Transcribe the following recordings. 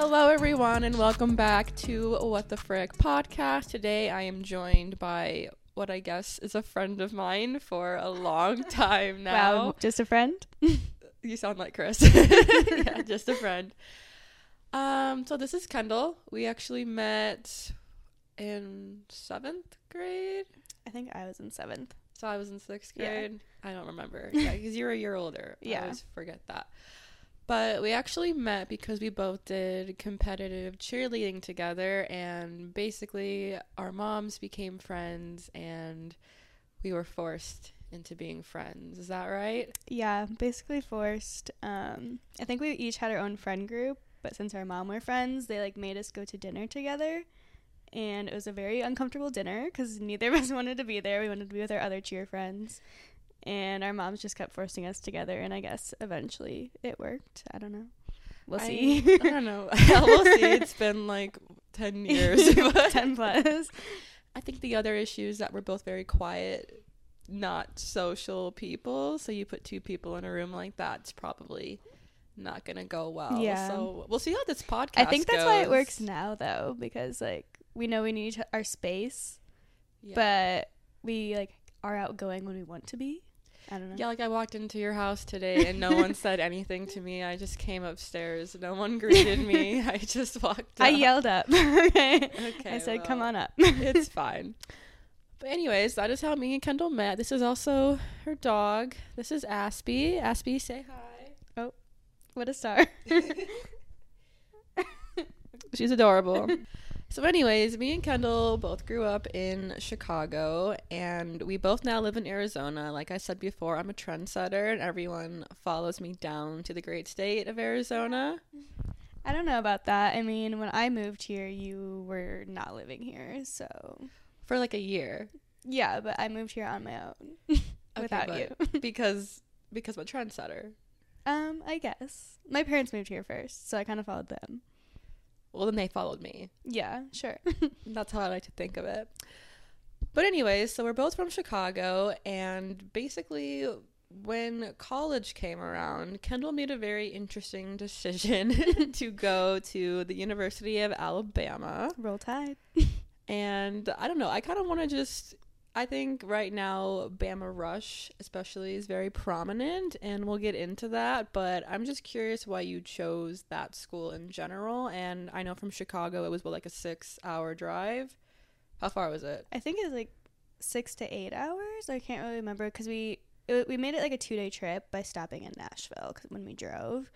Hello, everyone, and welcome back to What the Frick podcast. Today, I am joined by what I guess is a friend of mine for a long time now. Wow, just a friend? You sound like Chris. yeah, just a friend. Um, so this is Kendall. We actually met in seventh grade. I think I was in seventh. So I was in sixth Yeah. grade. I don't remember. Yeah, because you're a year older. I Yeah. always forget that. But we actually met because we both did competitive cheerleading together, and basically our moms became friends, and we were forced into being friends. Is that right? Yeah, basically forced. Um, I think we each had our own friend group, but since our mom were friends, they like made us go to dinner together. And it was a very uncomfortable dinner because neither of us wanted to be there. We wanted to be with our other cheer friends. And our moms just kept forcing us together, and I guess eventually it worked. I don't know. We'll I- see. I, don't know. we'll see. It's been like 10 years. 10 plus. I think the other issue is that we're both very quiet, not social people. So you put two people in a room like that, it's probably not gonna go well. Yeah. So we'll see how this podcast. I think that's why it works now, though, because like we know we need our space, Yeah. but we like are outgoing when we want to be. I don't know. yeah, like I walked into your house today and no one said anything to me. I just came upstairs. No one greeted me. I just walked. Up. I yelled up. okay. Okay, I said, "Come on up." it's fine. But anyways, that is how me and Kendall met. This is also her dog. This is Aspie. Aspie, say hi. Oh, what a star. She's adorable. So, anyways, me and Kendall both grew up in Chicago, and we both now live in Arizona. Like I said before, I'm a trendsetter, and everyone follows me down to the great state of Arizona. I don't know about that. I mean, when I moved here, you were not living here, so For like a year. yeah. But I moved here on my own without but you. because because I'm a trendsetter. Um, I guess my parents moved here first, so I kind of followed them. Well, then they followed me. Yeah, sure. That's how I like to think of it. But anyways, so we're both from Chicago, and basically, when college came around, Kendall made a very interesting decision to go to the University of Alabama. Roll Tide. And I don't know, I kind of want to just. I think right now, Bama Rush, especially, is very prominent, and we'll get into that. But I'm just curious why you chose that school in general. And I know from Chicago, it was what, like a six hour drive? How far was it? I think it was like six to eight hours. I can't really remember because we it, we made it like a two day trip by stopping in Nashville when we drove.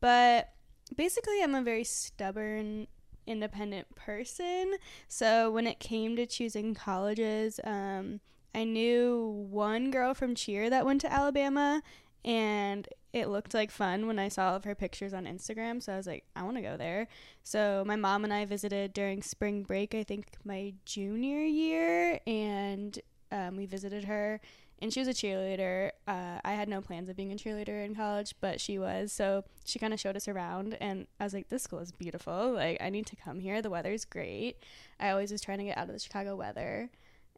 But basically, I'm a very stubborn, independent person. So when it came to choosing colleges, um, I knew one girl from cheer that went to Alabama, and it looked like fun when I saw all of her pictures on Instagram. So I was like, I want to go there. So my mom and I visited during spring break, I think my junior year, and um, we visited her. And she was a cheerleader. Uh, I had no plans of being a cheerleader in college, but she was. So she kind of showed us around, and I was like, "This school is beautiful. Like, I need to come here. The weather's great. I always was trying to get out of the Chicago weather."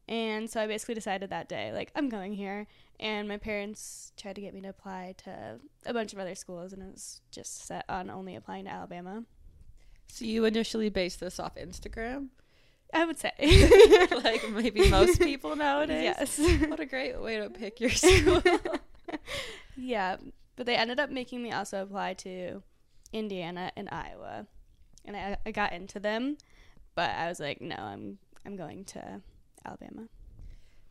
And so I basically decided that day, like, I'm going here. And my parents tried to get me to apply to a bunch of other schools, and I was just set on only applying to Alabama. So you initially based this off Instagram? I would say. like maybe most people nowadays? Yes. What a great way to pick your school. yeah, but they ended up making me also apply to Indiana and Iowa, and I, I got into them, but I was like, no, I'm I'm going to Alabama.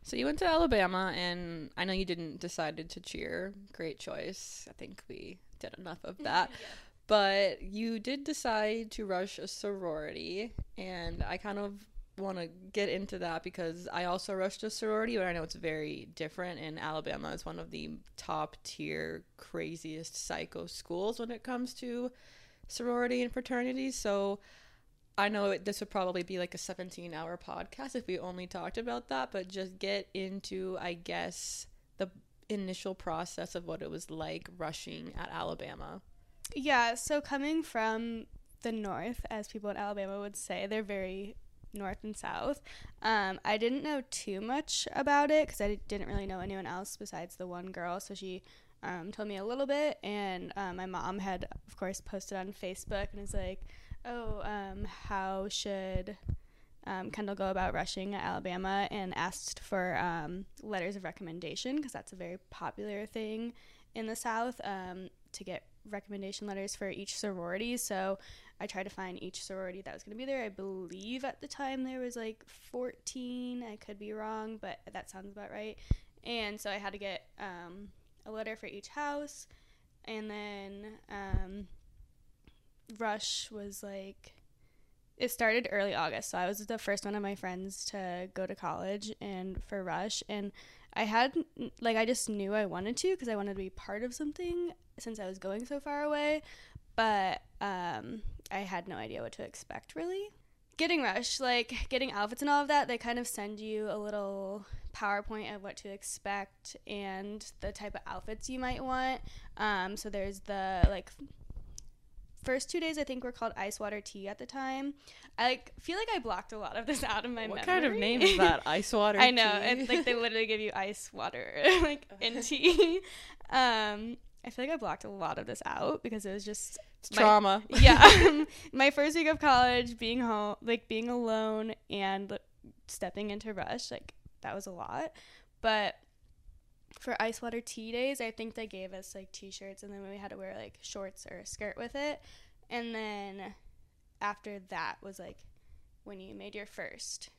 So you went to Alabama, and I know you didn't decided to cheer. Great choice. I think we did enough of that. But you did decide to rush a sorority, and I kind of want to get into that because I also rushed a sorority, but I know it's very different. And Alabama is one of the top tier, craziest psycho schools when it comes to sorority and fraternity. So I know this would probably be like a 17 hour podcast if we only talked about that, but just get into, I guess, the initial process of what it was like rushing at Alabama. Yeah, so coming from the north, as people in Alabama would say, they're very north and south. Um, I didn't know too much about it because I didn't really know anyone else besides the one girl. So she um, told me a little bit, and um, my mom had, of course, posted on Facebook and was like, Oh, um, how should um, Kendall go about rushing Alabama and asked for um, letters of recommendation because that's a very popular thing in the South to get recommendation letters for each sorority. So I tried to find each sorority that was going to be there. I believe at the time there was like 14. I could be wrong, but that sounds about right. And so I had to get um, a letter for each house. And then um, Rush was like it started early August, so I was the first one of my friends to go to college and for Rush, and I had like I just knew I wanted to because I wanted to be part of something since I was going so far away, but um, I had no idea what to expect really. Getting Rush, like getting outfits and all of that, they kind of send you a little PowerPoint of what to expect and the type of outfits you might want. Um, so there's the like first two days I think were called ice water tea at the time. I like feel like I blocked a lot of this out of my memory. what memory. kind of name is that? Ice water. I know, tea? and like they literally give you ice water like in tea. Um, I feel like I blocked a lot of this out because it was just my- trauma. yeah, my first week of college, being home, like being alone and stepping into rush, like that was a lot. But for ice water tea days, I think they gave us like t-shirts, and then we had to wear like shorts or a skirt with it. And then after that was like when you made your first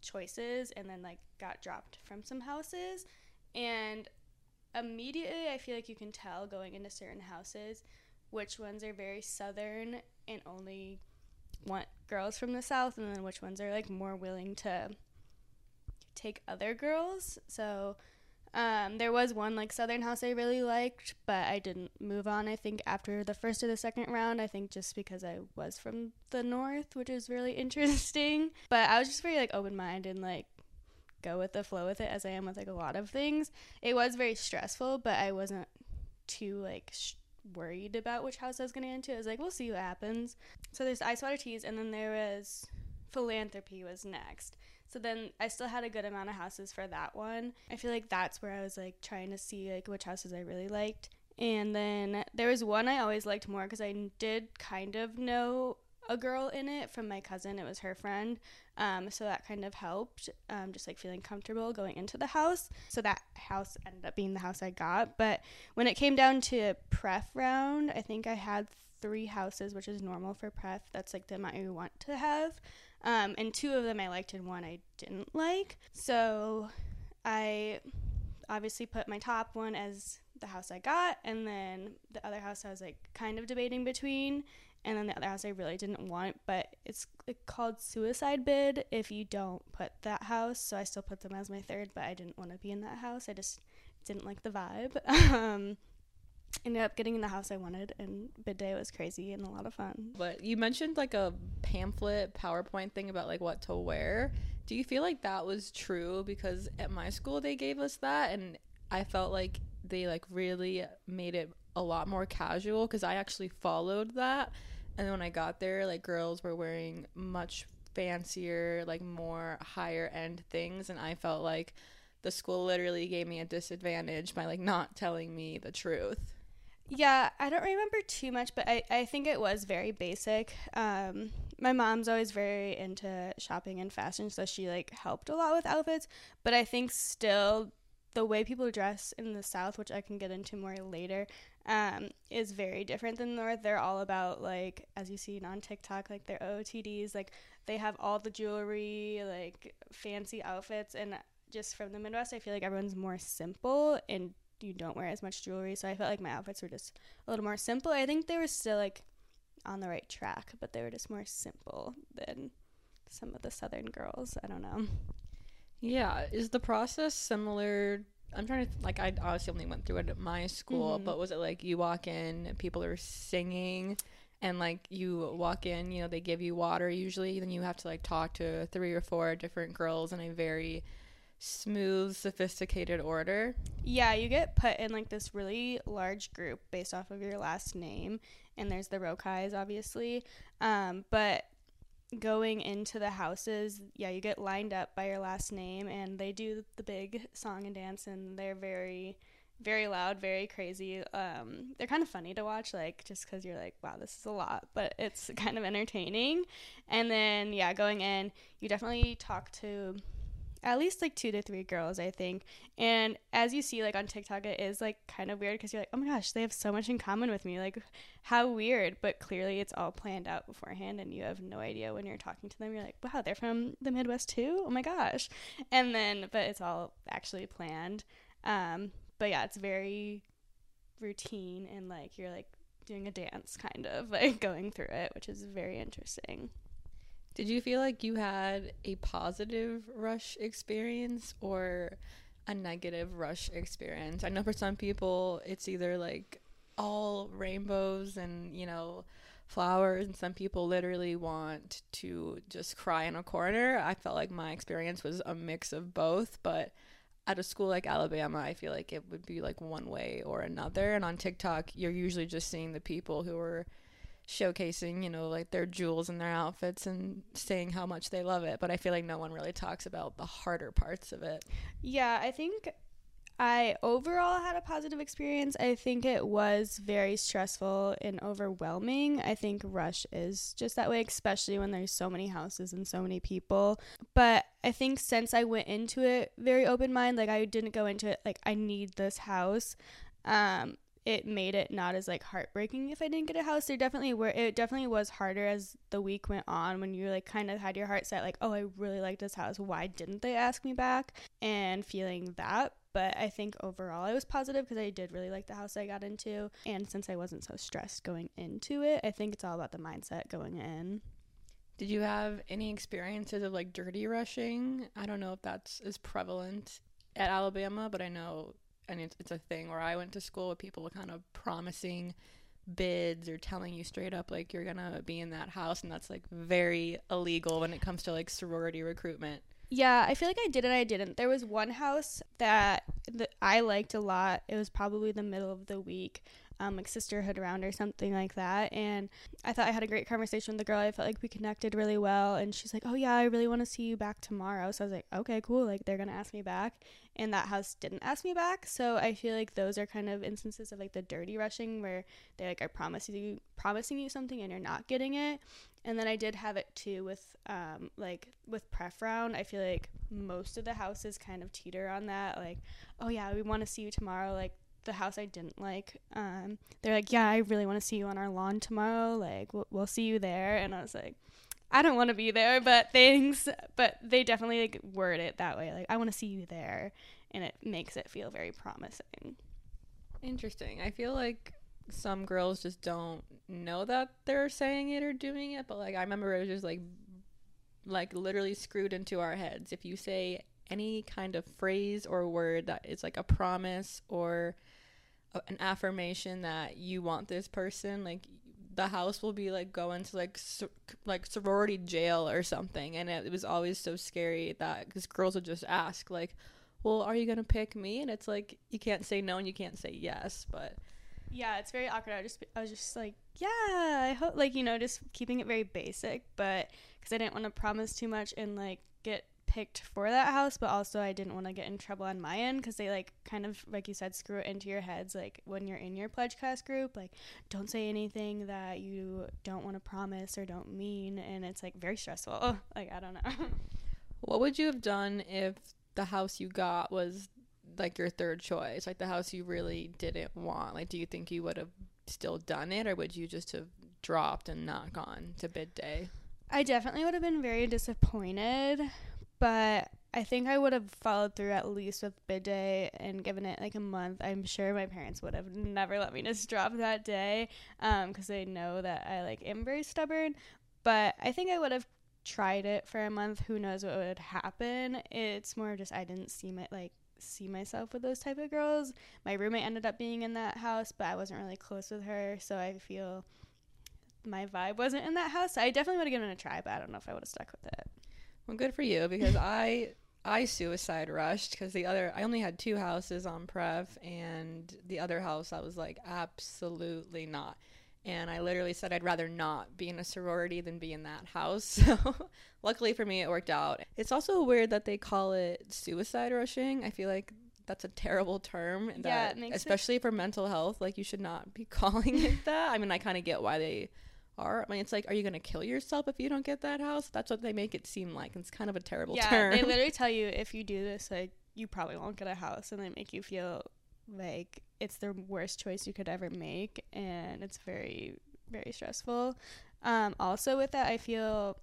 choices, and then like got dropped from some houses, and immediately I feel like you can tell going into certain houses which ones are very southern and only want girls from the south and then which ones are like more willing to take other girls. So um, there was one like southern house i really liked but i didn't move on i think after the first or the second round. I think just because i was from the north which is really interesting. But i was just very like open-minded and like go with the flow with it as i am with like a lot of things it was very stressful but i wasn't too like sh- worried about which house I was going to into. I was like, we'll see what happens. So there's ice water teas, and then there was philanthropy was next. So then I still had a good amount of houses for that one. I feel like that's where I was like trying to see like which houses I really liked. And then there was one I always liked more because I did kind of know a girl in it from my cousin. It was her friend. Um, so that kind of helped, um, just like feeling comfortable going into the house. So that house ended up being the house I got. But when it came down to pref round, I think I had three houses, which is normal for pref. That's like the amount you want to have. Um, and two of them I liked and one I didn't like. So I obviously put my top one as the house I got, and then the other house I was like kind of debating between, and then the other house I really didn't want, but it's called suicide bid if you don't put that house. So I still put them as my third, but I didn't want to be in that house. I just didn't like the vibe. um, ended up getting in the house I wanted, and bid day was crazy and a lot of fun. But you mentioned like a pamphlet PowerPoint thing about like what to wear. Do you feel like that was true? Because at my school they gave us that, and I felt like they like really made it a lot more casual because I actually followed that. And when I got there, like girls were wearing much fancier, like more higher end things, and I felt like the school literally gave me a disadvantage by like not telling me the truth. Yeah, I don't remember too much, but I, I think it was very basic. Um, my mom's always very into shopping and fashion, so she like helped a lot with outfits. But I think still the way people dress in the South, which I can get into more later, um, is very different than North. They're all about like, as you see on TikTok, like their OOTDs, like they have all the jewelry, like fancy outfits, and just from the Midwest, I feel like everyone's more simple and you don't wear as much jewelry. So I felt like my outfits were just a little more simple. I think they were still like on the right track, but they were just more simple than some of the Southern girls. I don't know. Yeah, is the process similar? I'm trying to like I obviously only went through it at my school, Mhm. but was it like you walk in people are singing and like you walk in, you know, they give you water usually, then you have to like talk to three or four different girls in a very smooth, sophisticated order. Yeah, you get put in like this really large group based off of your last name, and there's the Rho Chis, obviously. Um, but going into the houses, yeah, you get lined up by your last name, and they do the big song and dance, and they're very, very loud, very crazy. Um, they're kind of funny to watch, like just because you're like, wow, this is a lot, but it's kind of entertaining. And then yeah, going in, you definitely talk to at least like two to three girls, I think. And as you see, like on TikTok, it is like kind of weird because you're like, oh my gosh, they have so much in common with me. Like, how weird. But clearly, it's all planned out beforehand, and you have no idea when you're talking to them. You're like, wow, they're from the Midwest too? Oh my gosh. And then, but it's all actually planned. Um, but yeah, it's very routine and like you're like doing a dance kind of like going through it, which is very interesting. Did you feel like you had a positive rush experience or a negative rush experience? I know for some people it's either like all rainbows and, you know, flowers, and some people literally want to just cry in a corner. I felt like my experience was a mix of both, but at a school like Alabama, I feel like it would be like one way or another. And on TikTok, you're usually just seeing the people who are showcasing, you know, like their jewels and their outfits and saying how much they love it. But I feel like no one really talks about the harder parts of it. Yeah, I think I overall had a positive experience. I think it was very stressful and overwhelming. I think Rush is just that way, especially when there's so many houses and so many people. But I think since I went into it very open mind, like I didn't go into it like I need this house. Um, it made it not as like heartbreaking if I didn't get a house. There definitely were it definitely was harder as the week went on when you like kind of had your heart set like, oh, I really like this house. Why didn't they ask me back? And feeling that. But I think overall I was positive because I did really like the house I got into. And since I wasn't so stressed going into it, I think it's all about the mindset going in. Did you have any experiences of like dirty rushing? I don't know if that's as prevalent at Alabama, but I know and it's, it's a thing where I went to school with people kind of promising bids or telling you straight up like you're gonna be in that house and that's like very illegal when it comes to like sorority recruitment yeah i feel like i did and i didn't there was one house that, i liked a lot it was probably the middle of the week um, like sisterhood round or something like that. And I thought I had a great conversation with the girl. I felt like we connected really well. And she's like, "Oh yeah, I really want to see you back tomorrow." So I was like, "Okay, cool. Like they're gonna ask me back." And that house didn't ask me back. So I feel like those are kind of instances of like the dirty rushing where they like are promising you promising you something and you're not getting it. And then I did have it too with um like with pref round. I feel like most of the houses kind of teeter on that. Like, oh yeah, we want to see you tomorrow. Like the house I didn't like, um, they're like, "Yeah, I really want to see you on our lawn tomorrow. Like, we'll, we'll see you there." And I was like, "I don't want to be there, but thanks." But they definitely like word it that way, like, "I want to see you there," and it makes it feel very promising. Interesting. I feel like some girls just don't know that they're saying it or doing it, but like I remember it was just like like literally screwed into our heads. If you say any kind of phrase or word that is like a promise or an affirmation that you want this person like the house will be like going to like so, like sorority jail or something and it, it was always so scary that because girls would just ask like well are you gonna pick me? And it's like you can't say no and you can't say yes but yeah it's very awkward. I just i was just like yeah i hope like you know just keeping it very basic but because i didn't want to promise too much and like get picked for that house, but also I didn't want to get in trouble on my end because they like kind of like you said screw it into your heads like when you're in your pledge class group like don't say anything that you don't want to promise or don't mean and it's like very stressful. like I don't know. what would you have done if the house you got was like your third choice, like the house you really didn't want? Like do you think you would have still done it or would you just have dropped and not gone to bid day? I definitely would have been very disappointed but I think I would have followed through at least with bid day and given it like a month. I'm sure my parents would have never let me just drop that day because um, they know that I like am very stubborn. But I think I would have tried it for a month. Who knows what would happen? It's more just I didn't see my like see myself with those type of girls. My roommate ended up being in that house, but I wasn't really close with her, so I feel my vibe wasn't in that house. So I definitely would have given it a try, but I don't know if I would have stuck with it. Well, good for you because I I suicide rushed because the other I only had two houses on pref and the other house I was like absolutely not. And I literally said I'd rather not be in a sorority than be in that house. So luckily for me it worked out. It's also weird that they call it suicide rushing. I feel like that's a terrible term. And Yeah, that, it especially for mental health, like you should not be calling it that. I mean, I kind of get why they are. I mean, it's like, are you gonna kill yourself if you don't get that house? That's what they make it seem like. It's kind of a terrible yeah, term. they literally tell you if you do this, like you probably won't get a house, and they make you feel like it's the worst choice you could ever make, and it's very, very stressful. Um, also, with that, I feel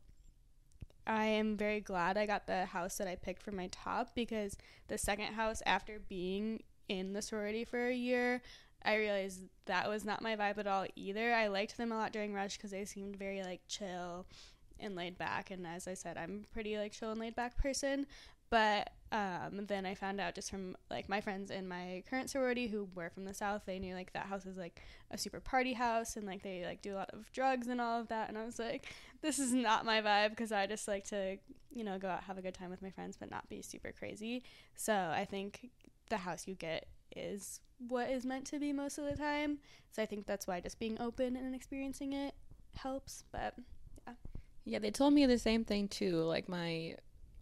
I am very glad I got the house that I picked for my top because the second house, after being in the sorority for a year, I realized that was not my vibe at all either. I liked them a lot during Rush because they seemed very like chill and laid back. And as I said, I'm pretty like chill and laid back person. But um, then I found out just from like my friends in my current sorority who were from the south, they knew like that house is like a super party house and like they like do a lot of drugs and all of that. And I was like, this is not my vibe because I just like to you know go out have a good time with my friends but not be super crazy. So I think the house you get is what is meant to be most of the time. So I think that's why just being open and experiencing it helps. But Yeah, Yeah, they told me the same thing too. Like my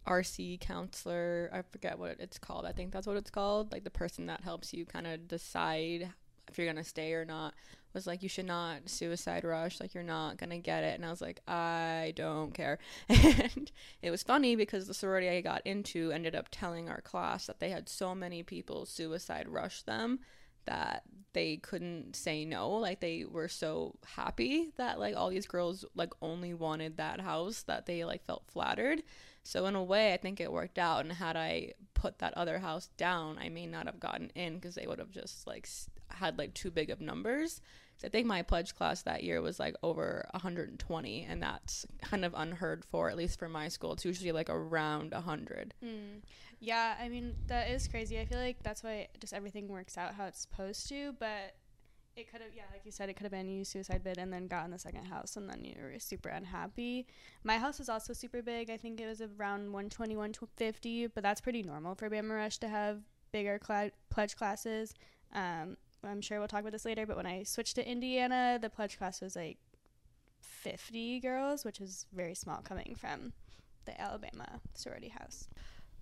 RC counselor, I forget what it's called. I think that's what it's called. Like the person that helps you kind of decide if you're gonna stay or not was like, you should not suicide rush. Like you're not gonna get it. And I was like, I don't care. And it was funny because the sorority I got into ended up telling our class that they had so many people suicide rush them that they couldn't say no like they were so happy that like all these girls like only wanted that house that they like felt flattered so in a way i think it worked out and had i put that other house down i may not have gotten in because they would have just like had like too big of numbers i think my pledge class that year was like over 120 and that's kind of unheard for at least for my school it's usually like around 100 Mm. Yeah, I mean that is crazy. I feel like that's why just everything works out how it's supposed to. But it could have, yeah, like you said, it could have been you suicide bid and then got in the second house and then you were super unhappy. My house was also super big. I think it was around 120, 150, but that's pretty normal for Bama Rush to have bigger cla- pledge classes. Um, I'm sure we'll talk about this later, but when I switched to Indiana, the pledge class was like 50 girls, which is very small coming from the Alabama sorority house.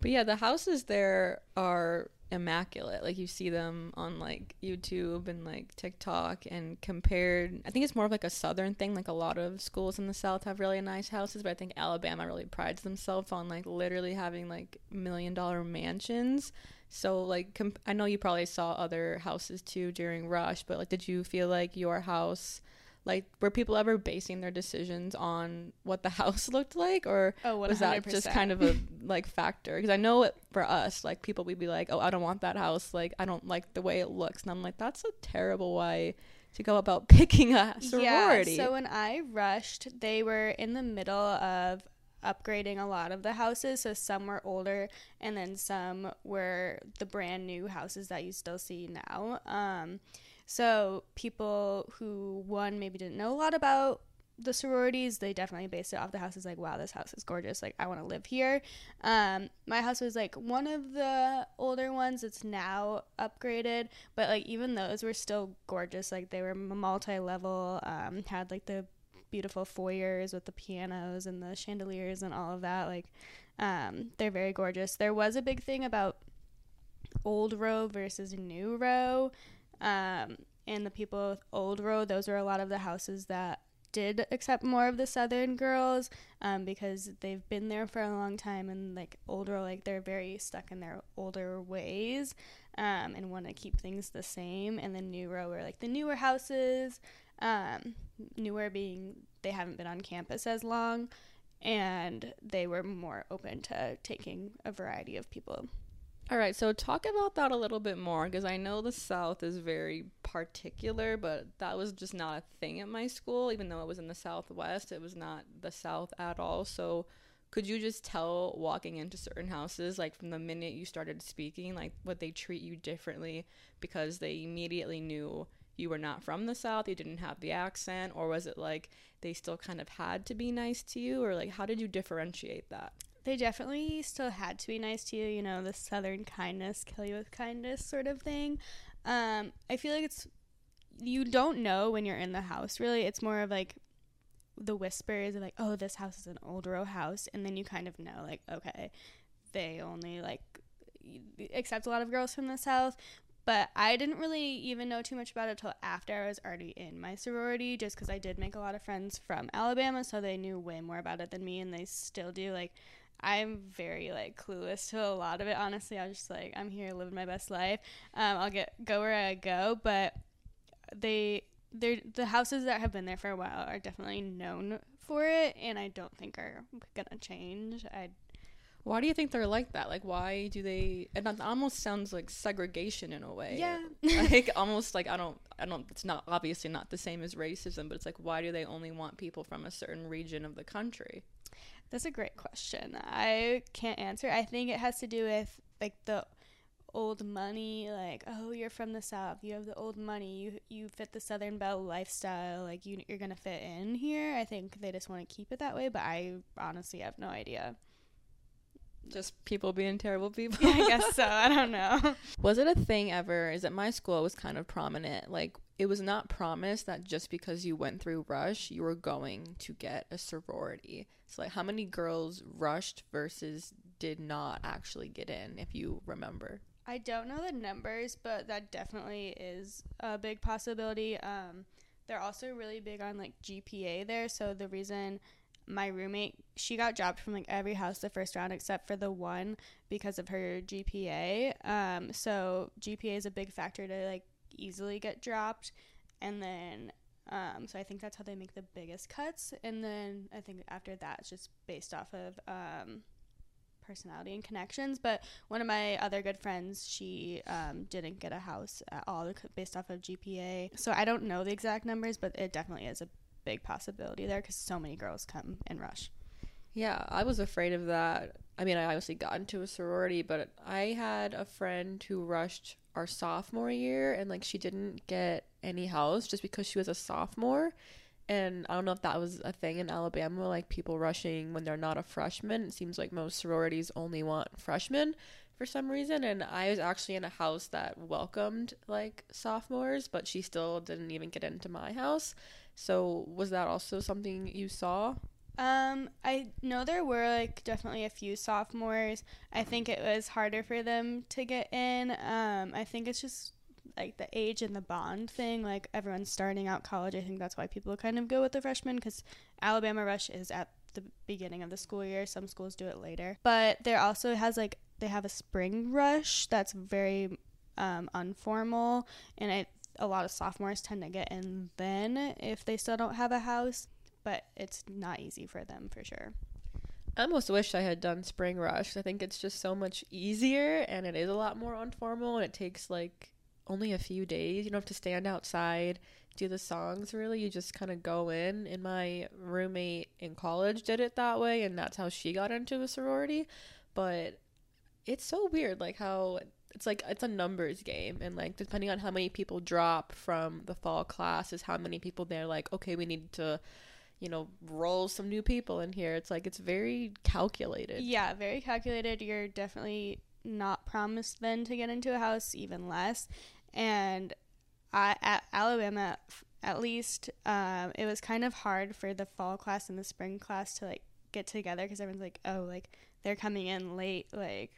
But yeah, the houses there are immaculate. Like you see them on like YouTube and like TikTok and compared I think it's more of like a southern thing. Like a lot of schools in the south have really nice houses, but I think Alabama really prides themselves on like literally having like million dollar mansions. So like comp- I know you probably saw other houses too during Rush, but like did you feel like your house like were people ever basing their decisions on what the house looked like? Or Oh, was that just kind of a like factor? Because i know it for us like people would be like oh i don't want that house. Like i don't like the way it looks. And i'm like that's a terrible way to go about picking a sorority Yeah, so when I rushed, they were in the middle of upgrading a lot of the houses. So some were older, and then some were the brand new houses that you still see now. Um, so people who one maybe didn't know a lot about the sororities, they definitely based it off the houses. Like, wow, this house is gorgeous. Like, I want to live here. Um, my house was like one of the older ones. It's now upgraded, but like even those were still gorgeous. Like they were multi-level. Um, had like the beautiful foyers with the pianos and the chandeliers and all of that. Like, um, they're very gorgeous. There was a big thing about old row versus new row. Um, and the people with old row, those were a lot of the houses that did accept more of the southern girls um, because they've been there for a long time and like older like they're very stuck in their older ways um, and want to keep things the same and the new row are like the newer houses um, newer being they haven't been on campus as long and they were more open to taking a variety of people. All right so talk about that a little bit more because i know the south is very particular but that was just not a thing at my school. Even though it was in the southwest it was not the south at all. So could you just tell walking into certain houses like from the minute you started speaking like would they treat you differently because they immediately knew you were not from the south you didn't have the accent or was it like they still kind of had to be nice to you? Or like how did you differentiate that? They definitely still had to be nice to you you know the southern kindness kill you with kindness sort of thing. Um, i feel like it's you don't know when you're in the house really. It's more of like the whispers of like oh this house is an old row house and then you kind of know like okay they only like accept a lot of girls from the South. But I didn't really even know too much about it until after I was already in my sorority, just because I did make a lot of friends from Alabama, so they knew way more about it than me, and they still do. Like, I'm very like clueless to a lot of it. Honestly, I was just like, I'm here living my best life. Um, I'll get go where I go, but they they the houses that have been there for a while are definitely known for it, and I don't think are gonna change. I why do you think they're like that? Like, why do they? It almost sounds like segregation in a way. Yeah. like almost like I don't, I don't. It's not obviously not the same as racism, but it's like why do they only want people from a certain region of the country? That's a great question. I can't answer. I think it has to do with like the old money like oh you're from the south you have the old money you you fit the southern belle lifestyle like you you're going to fit in here i think they just want to keep it that way but i honestly have no idea just people being terrible people. yeah, I guess so. I don't know. Was it a thing ever? Is at my school it was kind of prominent. Like it was not promised that just because you went through Rush, you were going to get a sorority. So like how many girls rushed versus did not actually get in, if you remember? I don't know the numbers, but that definitely is a big possibility. Um, they're also really big on like GPA there. So the reason my roommate she got dropped from like every house the first round except for the one because of her GPA. Um, so GPA is a big factor to like easily get dropped, and then um, so I think that's how they make the biggest cuts, and then I think after that it's just based off of um, personality and connections. But one of my other good friends, she um, didn't get a house at all based off of GPA. So I don't know the exact numbers, but it definitely is a big possibility there because so many girls come and rush. Yeah, I was afraid of that. I mean, I obviously got into a sorority, but I had a friend who rushed our sophomore year and like she didn't get any house just because she was a sophomore. And I don't know if that was a thing in Alabama, like people rushing when they're not a freshman. It seems like most sororities only want freshmen for some reason. And I was actually in a house that welcomed like sophomores, but she still didn't even get into my house. So was that also something you saw? Um, I know there were like definitely a few sophomores. I think it was harder for them to get in. Um, I think it's just like the age and the bond thing. Like everyone's starting out college. I think that's why people kind of go with the freshmen because Alabama Rush is at the beginning of the school year. Some schools do it later, but there also has like they have a spring rush that's very um, unformal, and I a lot of sophomores tend to get in then if they still don't have a house, but it's not easy for them for sure. I almost wish I had done Spring Rush. I think it's just so much easier and it is a lot more informal and it takes like only a few days. You don't have to stand outside, do the songs really. You just kind of go in. And my roommate in college did it that way and that's how she got into a sorority. But it's so weird like how it's like it's a numbers game and like depending on how many people drop from the fall class is how many people they're like okay we need to you know roll some new people in here. It's like it's very calculated. Yeah very calculated. You're definitely not promised then to get into a house even less. And I, at alabama at least um, it was kind of hard for the fall class and the spring class to like get together because everyone's like oh like they're coming in late like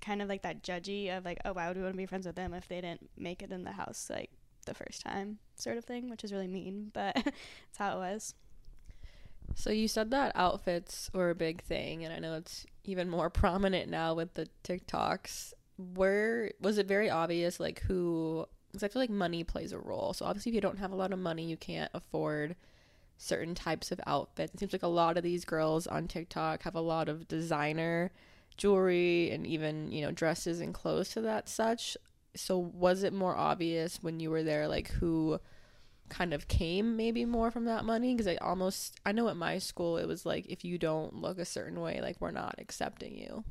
kind of like that judgy of like, oh, why would we want to be friends with them if they didn't make it in the house like the first time, sort of thing, which is really mean, but it's how it was. So you said that outfits were a big thing, and I know it's even more prominent now with the TikToks. Where was it very obvious, like who? Because I feel like money plays a role. So obviously, if you don't have a lot of money, you can't afford certain types of outfits. It seems like a lot of these girls on TikTok have a lot of designer jewelry and even you know dresses and clothes to that such. So was it more obvious when you were there like who kind of came maybe more from that money? Because i almost i know at my school it was like if you don't look a certain way like we're not accepting you.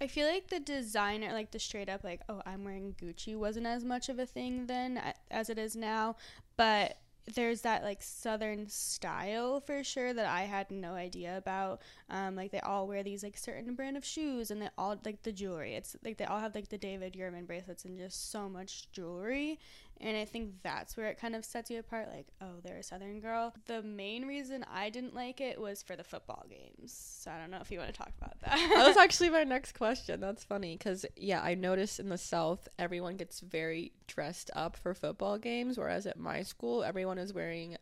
I feel like the designer like the straight up like oh i'm wearing gucci wasn't as much of a thing then as it is now. But there's that like southern style for sure that I had no idea about. Um, like they all wear these like certain brand of shoes and they all like the jewelry. It's like they all have like the David Yurman bracelets and just so much jewelry. And I think that's where it kind of sets you apart like, oh, they're a Southern girl. The main reason I didn't like it was for the football games. So I don't know if you want to talk about that. that was actually my next question. That's funny because, yeah, I noticed in the South, everyone gets very dressed up for football games, whereas at my school, everyone is wearing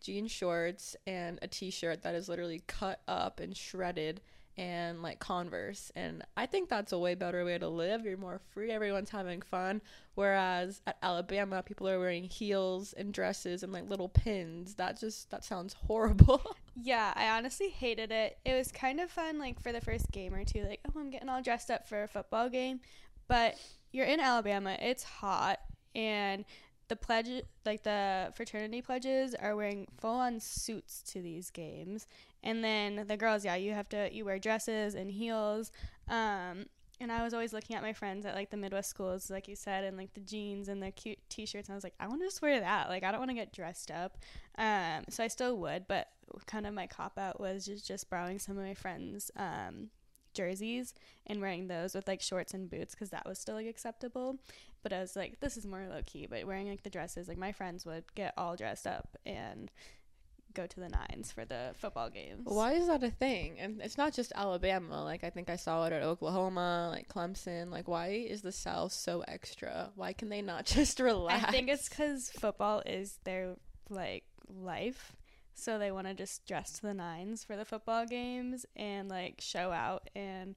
jean shorts and a t shirt that is literally cut up and shredded and like Converse. And I think that's a way better way to live. You're more free, everyone's having fun. Whereas at Alabama, people are wearing heels and dresses and like little pins. That just that sounds horrible. yeah, I honestly hated it. It was kind of fun like for the first game or two like, "Oh, I'm getting all dressed up for a football game." But you're in Alabama. It's hot and the pledge like the fraternity pledges are wearing full on suits to these games and then the girls yeah you have to you wear dresses and heels um and I was always looking at my friends at like the Midwest schools, like you said, and like the jeans and the cute T-shirts. And I was like, I want to just wear that. Like, I don't want to get dressed up. Um, so I still would, but kind of my cop out was just just borrowing some of my friends' um, jerseys and wearing those with like shorts and boots because that was still like acceptable. But I was like, this is more low key. But wearing like the dresses, like my friends would get all dressed up and go to the nines for the football games. Why is that a thing? And it's not just Alabama. Like I think I saw it at Oklahoma, like Clemson. Like why is the South so extra? Why can they not just relax? I think it's because football is their like life. So they want to just dress to the nines for the football games and like show out and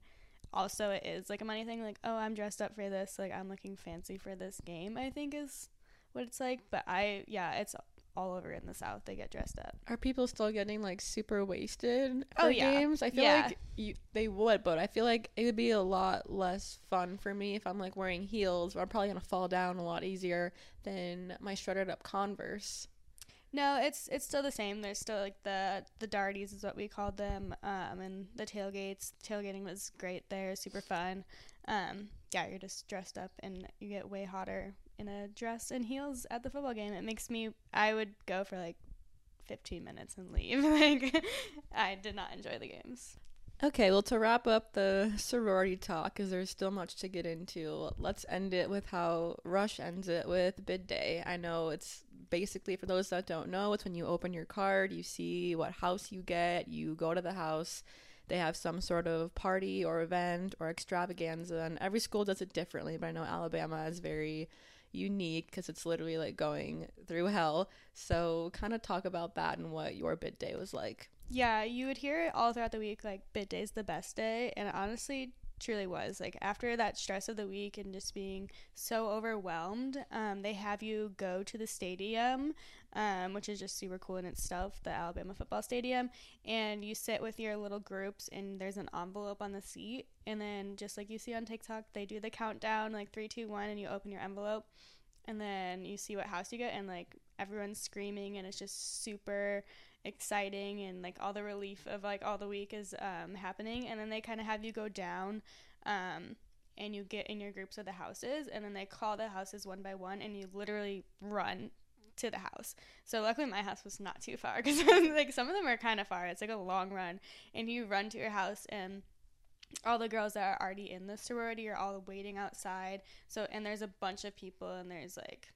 also it is like a money thing like oh I'm dressed up for this like I'm looking fancy for this game I think is what it's like but I yeah it's all over in the south they get dressed up Are people still getting like super wasted for Oh, yeah. games? I feel Yeah. like you, they would, but I feel like it would be a lot less fun for me if I'm like wearing heels. I'm probably gonna fall down a lot easier than my shredded up Converse. No, it's it's still the same. There's still like the the darties is what we called them, um, and the tailgates. Tailgating was great there, super fun. Um, yeah, you're just dressed up and you get way hotter in a dress and heels at the football game. It makes me. I would go for like 15 minutes and leave. like, I did not enjoy the games. Okay, well, to wrap up the sorority talk, because there's still much to get into, let's end it with how Rush ends it with bid day. I know it's basically, for those that don't know, it's when you open your card, you see what house you get, you go to the house, they have some sort of party or event or extravaganza, and every school does it differently, but I know Alabama is very unique because it's literally like going through hell. So, kind of talk about that and what your bid day was like. Yeah, you would hear it all throughout the week like bid day's the best day, and honestly truly was. Like after that stress of the week and just being so overwhelmed, um, they have you go to the stadium, um, which is just super cool in itself, the Alabama football stadium, and you sit with your little groups and there's an envelope on the seat, and then just like you see on TikTok, they do the countdown like three, two, one, and you open your envelope. And then you see what house you get, and like everyone's screaming, and it's just super exciting and like all the relief of like all the week is um, happening. And then they kind of have you go down um, and you get in your groups of the houses and then they call the houses one by one and you literally run to the house so luckily my house was not too far because like some of them are kind of far it's like a long run and you run to your house and all the girls that are already in the sorority are all waiting outside so and there's a bunch of people and there's like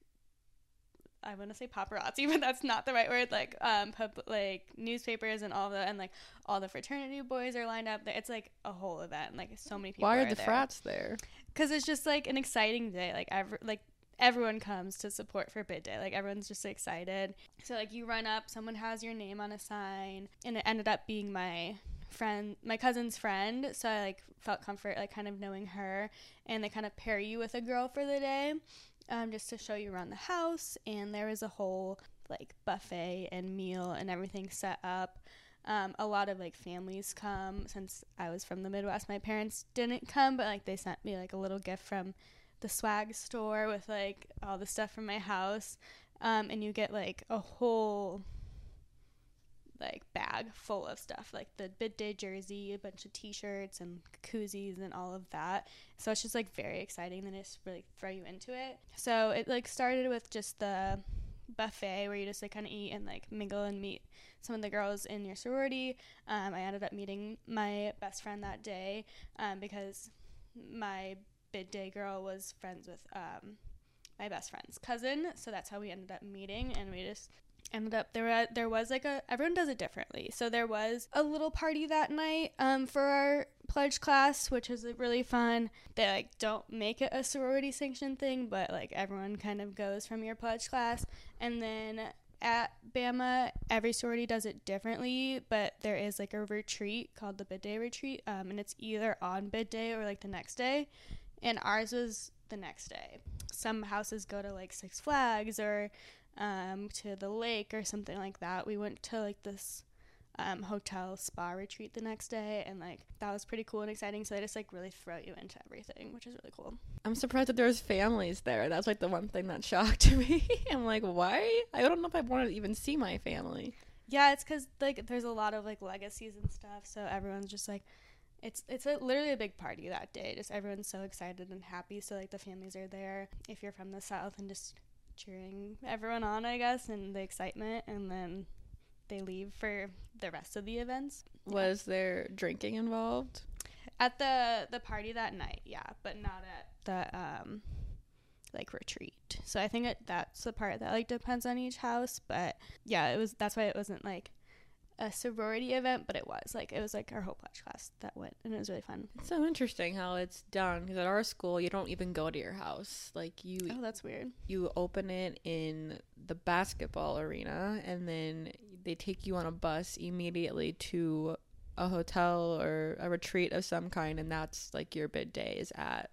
I want to say paparazzi, but that's not the right word. Like, um, pub, like newspapers and all the and like all the fraternity boys are lined up. It's like a whole event. Like so many people. Why are are the there. frats there? Because it's just like an exciting day. Like every like everyone comes to support for bid day. Like everyone's just excited. So like you run up, someone has your name on a sign, and it ended up being my friend my cousin's friend. So i like felt comfort like kind of knowing her. And they kind of pair you with a girl for the day um, just to show you around the house. And there was a whole like buffet and meal and everything set up. Um, a lot of like families come. Since i was from the midwest my parents didn't come but like they sent me like a little gift from the swag store with like all the stuff from my house um, and you get like a whole like bag full of stuff like the bid day jersey a bunch of t-shirts and koozies and all of that. So it's just like very exciting then it's really throw you into it. So it like started with just the buffet where you just like kind of eat and like mingle and meet some of the girls in your sorority. Um, i ended up meeting my best friend that day um, because my bid day girl was friends with um, my best friend's cousin. So that's how we ended up meeting, and we just ended up there. Were, there was like a everyone does it differently. So there was a little party that night um, for our pledge class, which was really fun. They like don't make it a sorority sanction thing, but like everyone kind of goes from your pledge class, and then at Bama, every sorority does it differently, but there is like a retreat called the bid day retreat, um, and it's either on bid day or like the next day. And ours was the next day. Some houses go to like Six Flags or um, to the lake or something like that. We went to like this um, hotel spa retreat the next day, and like that was pretty cool and exciting. So they just like really throw you into everything, which is really cool. I'm surprised that there's families there. That's like the one thing that shocked me. I'm like, why? I don't know if I wanted to even see my family. Yeah, it's because like there's a lot of like legacies and stuff, so everyone's just like. It's it's a, literally a big party that day. Just everyone's so excited and happy. So like the families are there. If you're from the south and just cheering everyone on, I guess, and the excitement, and then they leave for the rest of the events. Was there drinking involved? At the the party that night, yeah, but not at the um like retreat. So I think it, that's the part that like depends on each house, but yeah, it was that's why it wasn't like a sorority event, but it was like it was like our whole pledge class that went, and it was really fun. It's so interesting how it's done because at our school you don't even go to your house. Like you, Oh, that's weird. you open it in the basketball arena, and then they take you on a bus immediately to a hotel or a retreat of some kind, and that's like your bid day is at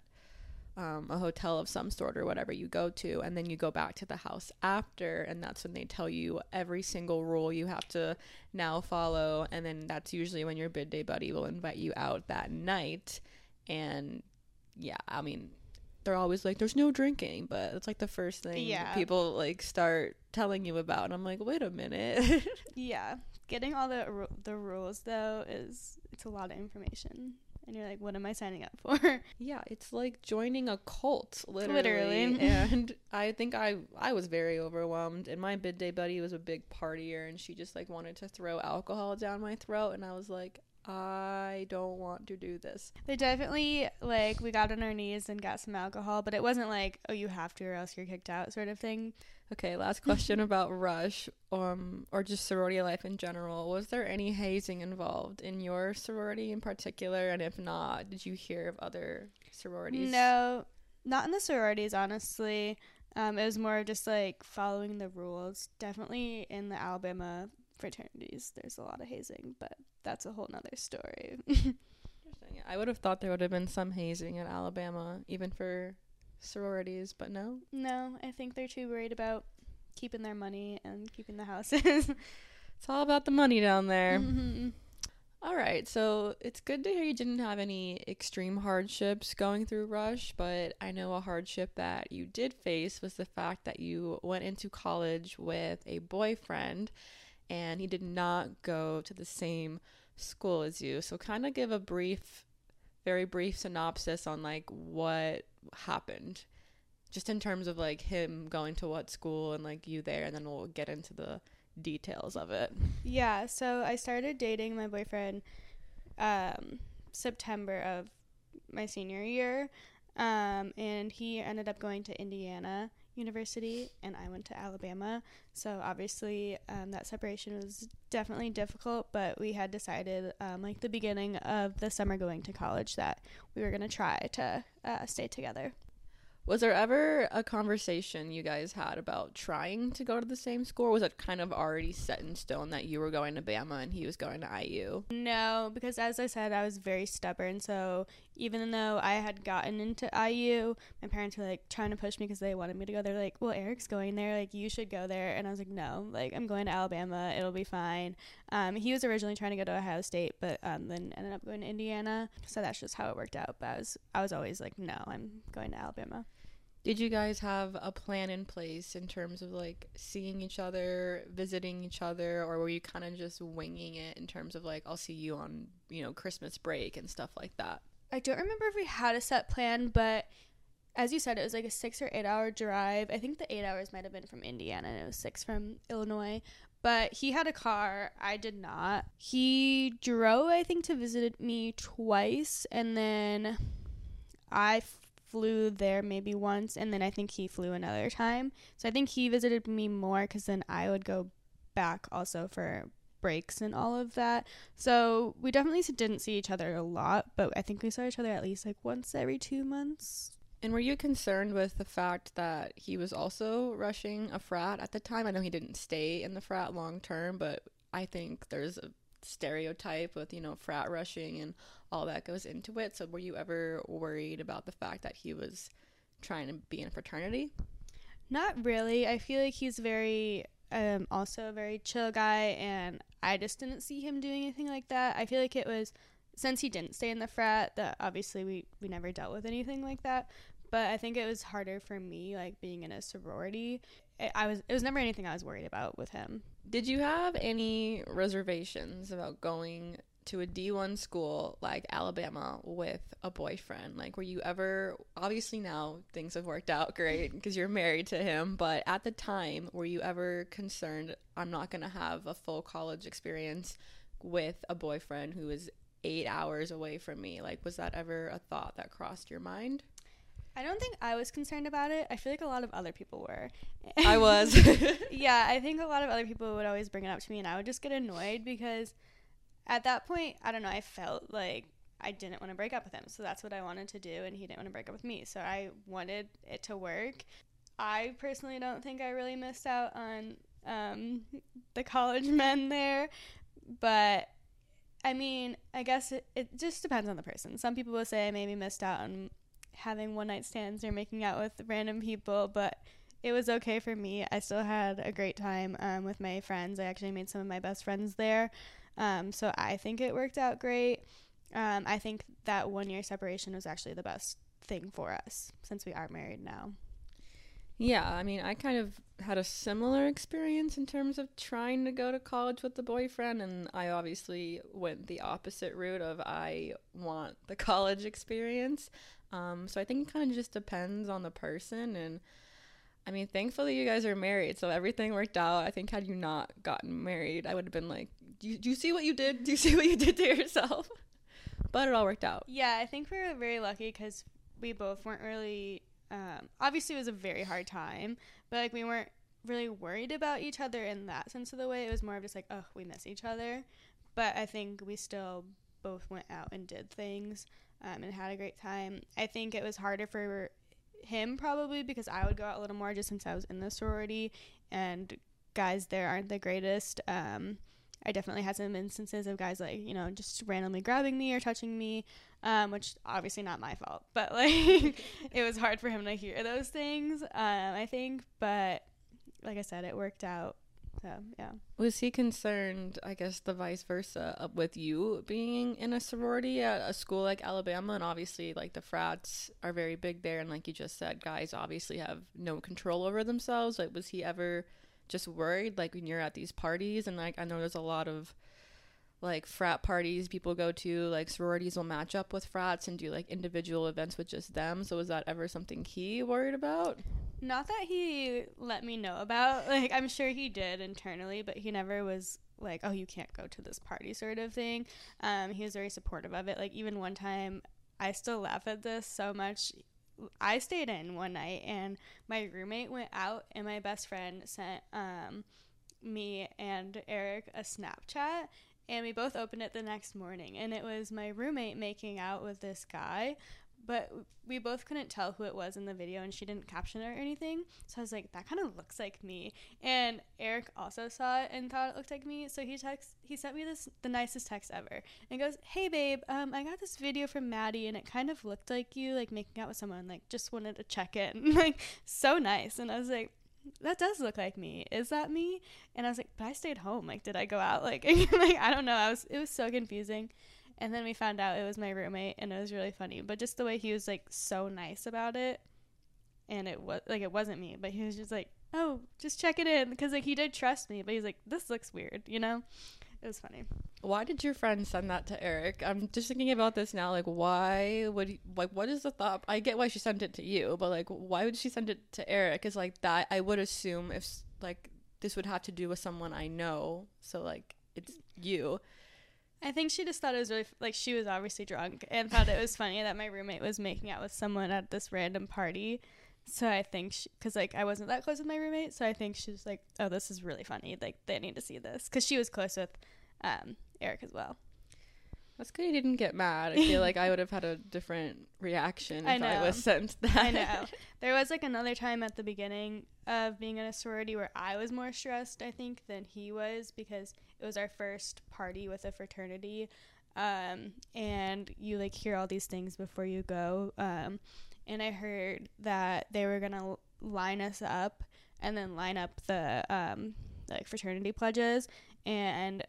um, a hotel of some sort or whatever you go to, and then you go back to the house after, and that's when they tell you every single rule you have to now follow, and then that's usually when your bid day buddy will invite you out that night, and yeah, I mean. They're always like, "There's no drinking," but it's like the first thing Yeah. people like start telling you about. And I'm like, "Wait a minute." Yeah, getting all the the rules though is it's a lot of information, and you're like, what am I signing up for? Yeah, it's like joining a cult, literally. Literally. and I think I I was very overwhelmed. And my bid day buddy was a big partier, and she just like wanted to throw alcohol down my throat, and I was like, I don't want to do this. they definitely like we got on our knees and got some alcohol, but it wasn't like oh you have to or else you're kicked out sort of thing. Okay, last question about Rush, um, or just sorority life in general. Was there any hazing involved in your sorority in particular? And if not, did you hear of other sororities? No, not in the sororities, honestly. Um, it was more just like following the rules. Definitely in the Alabama fraternities, there's a lot of hazing, but that's a whole nother story. Interesting. I would have thought there would have been some hazing in Alabama, even for sororities, but no. no, I think they're too worried about keeping their money and keeping the houses. It's all about the money down there. Mm-hmm. All right, so it's good to hear you didn't have any extreme hardships going through Rush, but I know a hardship that you did face was the fact that you went into college with a boyfriend and he did not go to the same school as you. So kind of give a brief very brief synopsis on like what happened just in terms of like him going to what school and like you there and then we'll get into the details of it. Yeah, so I started dating my boyfriend um, September of my senior year, um, and he ended up going to Indiana University, and I went to Alabama. So obviously, um, that separation was definitely difficult, but we had decided, um, like the beginning of the summer going to college, that we were gonna try to uh, stay together. Was there ever a conversation you guys had about trying to go to the same school? Was it kind of already set in stone that you were going to Bama and he was going to IU? No, because as I said, I was very stubborn. So even though I had gotten into IU, my parents were like trying to push me because they wanted me to go. They're like, "Well, Eric's going there. Like, you should go there." And I was like, "No, like I'm going to Alabama. It'll be fine." Um, he was originally trying to go to Ohio State, but um, then ended up going to Indiana. So that's just how it worked out. But I was I was always like, "No, I'm going to Alabama." Did you guys have a plan in place in terms of like seeing each other, visiting each other, or were you kind of just winging it in terms of like, I'll see you on, you know, Christmas break and stuff like that? I don't remember if we had a set plan, but as you said, it was like a six or eight hour drive. I think the eight hours might have been from Indiana and it was six from Illinois. But he had a car. I did not. He drove, I think, to visit me twice. And then I flew there maybe once, and then I think he flew another time. So I think he visited me more because then I would go back also for breaks and all of that. So we definitely didn't see each other a lot, but I think we saw each other at least like once every two months. And were you concerned with the fact that he was also rushing a frat at the time? I know he didn't stay in the frat long term, but I think there's a stereotype with, you know, frat rushing and all that goes into it. So were you ever worried about the fact that he was trying to be in a fraternity? Not really. I feel like he's very um also a very chill guy and I just didn't see him doing anything like that. I feel like it was since he didn't stay in the frat that obviously we we never dealt with anything like that. But I think it was harder for me like being in a sorority. It, I was it was never anything I was worried about with him. Did you have any reservations about going to a D1 school like Alabama with a boyfriend? Like, were you ever, obviously now things have worked out great because you're married to him, but at the time, were you ever concerned, I'm not going to have a full college experience with a boyfriend who is eight hours away from me? Like, was that ever a thought that crossed your mind? I don't think I was concerned about it. I feel like a lot of other people were. I was. yeah, I think a lot of other people would always bring it up to me, and I would just get annoyed because at that point, I don't know, I felt like I didn't want to break up with him. So that's what I wanted to do, and he didn't want to break up with me. So I wanted it to work. I personally don't think I really missed out on um, the college men there, but I mean, I guess it, it just depends on the person. Some people will say I maybe missed out on having one night stands or making out with random people, but it was okay for me. I still had a great time um, with my friends. I actually made some of my best friends there. Um, so I think it worked out great. Um, I think that one year separation was actually the best thing for us since we are married now. Yeah, I mean, I kind of had a similar experience in terms of trying to go to college with the boyfriend, and I obviously went the opposite route of I want the college experience. Um, so I think it kind of just depends on the person, and I mean, thankfully you guys are married, so everything worked out. I think had you not gotten married, I would have been like, do you, do you see what you did? Do you see what you did to yourself? but it all worked out. Yeah, I think we were very lucky because we both weren't really um, obviously, it was a very hard time, but like we weren't really worried about each other in that sense of the way. It was more of just like, oh, we miss each other. But I think we still both went out and did things um, and had a great time. I think it was harder for him probably because I would go out a little more just since I was in the sorority and guys there aren't the greatest. Um, I definitely had some instances of guys like, you know, just randomly grabbing me or touching me, um, which obviously not my fault, but like it was hard for him to hear those things, um, I think. But like I said, it worked out. So, yeah. Was he concerned, I guess, the vice versa with you being in a sorority at a school like Alabama? And obviously, like, the frats are very big there. And, like you just said, guys obviously have no control over themselves. Like, was he ever just worried like when you're at these parties and like I know there's a lot of like frat parties people go to like sororities will match up with frats and do like individual events with just them. So was that ever something he worried about? Not that he let me know about. Like i'm sure he did internally but he never was like oh you can't go to this party sort of thing. Um he was very supportive of it. Like even one time i still laugh at this so much I stayed in one night and my roommate went out and my best friend sent um, me and Eric a Snapchat and we both opened it the next morning. And it was my roommate making out with this guy but we both couldn't tell who it was in the video and she didn't caption it or anything so i was like that kind of looks like me and eric also saw it and thought it looked like me so he text he sent me this the nicest text ever and goes hey babe um, i got this video from maddie and it kind of looked like you like making out with someone like just wanted to check in like so nice and i was like that does look like me. Is that me? And I was like, but I stayed home. Like, did I go out? Like, like I don't know. I was. It was so confusing. And then we found out it was my roommate and it was really funny. But just the way he was like so nice about it and it was like it wasn't me, but he was just like, "Oh, just check it in" because like he did trust me, but he's like, "This looks weird," you know? It was funny. Why did your friend send that to Eric? I'm just thinking about this now. Like, why would he, like what is the thought? I get why she sent it to you, but like, why would she send it to Eric? Is like that. I would assume if like this would have to do with someone I know, so like it's you. I think she just thought it was really like she was obviously drunk and thought it was funny that my roommate was making out with someone at this random party. So I think because like I wasn't that close with my roommate, so I think she was like, "Oh, this is really funny. Like they need to see this," because she was close with um, Eric as well. That's good you didn't get mad. I feel like I would have had a different reaction if I, I was sent that. I know. There was like another time at the beginning of being in a sorority where I was more stressed, I think, than he was because it was our first party with a fraternity. Um, and you like hear all these things before you go. Um, and I heard that they were gonna line us up and then line up the um, like fraternity pledges and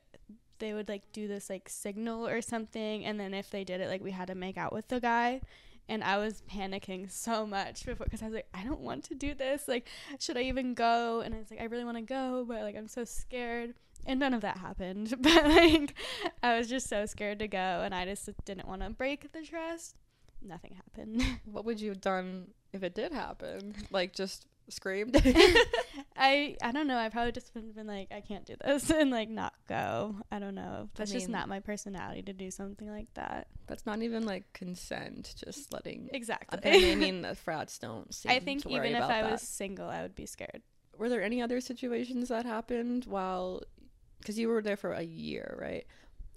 they would like do this like signal or something and then if they did it like we had to make out with the guy. And I was panicking so much before because I was like I don't want to do this. Like should I even go? And I was like I really want to go but like I'm so scared. And none of that happened. But like I was just so scared to go and I just didn't want to break the trust. Nothing happened. What would you have done if it did happen? Like just screamed. I I don't know. I probably just been, been like I can't do this and like not go. I don't know. That's I mean, just not my personality to do something like that. That's not even like consent. Just letting exactly. I mean, the frats don't. I think even if I that. was single, I would be scared. Were there any other situations that happened while? Because you were there for a year, right?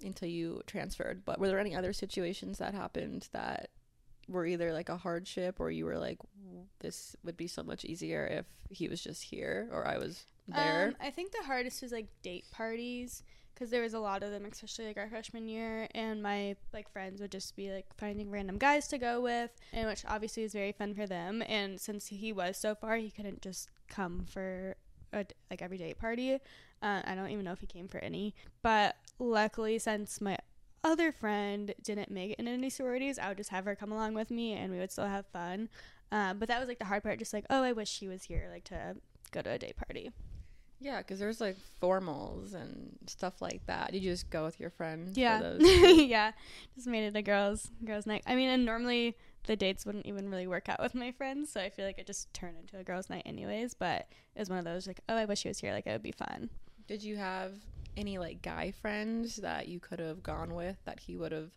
Until you transferred. But were there any other situations that happened that were either like a hardship or you were like this would be so much easier if he was just here or I was there? Um, I think the hardest was like date parties because there was a lot of them, especially like our freshman year, and my like friends would just be like finding random guys to go with, and which obviously is very fun for them. And since he was so far, he couldn't just come for a, like every date party. Uh, I don't even know if he came for any, but luckily, since my other friend didn't make it in any sororities, I would just have her come along with me and we would still have fun. Uh, but that was like the hard part, just like, oh, I wish she was here, like to go to a day party. Yeah, because there's like formals and stuff like that. You just go with your friend? Yeah, yeah, just made it a girls girls night. I mean, and normally the dates wouldn't even really work out with my friends, so I feel like it just turned into a girls' night anyways. But it was one of those like, oh, I wish she was here, like it would be fun. Did you have any like guy friends that you could have gone with that he would have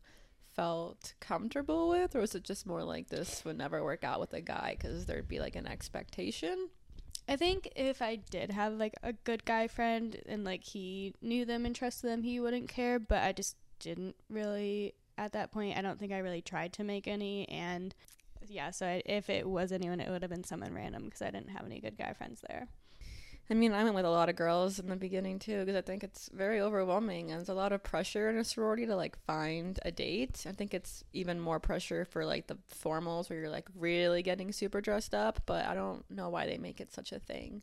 felt comfortable with? Or was it just more like this would never work out with a guy because there'd be like an expectation? I think if i did have like a good guy friend and like he knew them and trusted them he wouldn't care. But i just didn't really at that point i don't think i really tried to make any. And yeah so I, if it was anyone it would have been someone random because i didn't have any good guy friends there I mean, I went with a lot of girls in the beginning too because I think it's very overwhelming and there's a lot of pressure in a sorority to like find a date. I think it's even more pressure for like the formals where you're like really getting super dressed up, but I don't know why they make it such a thing.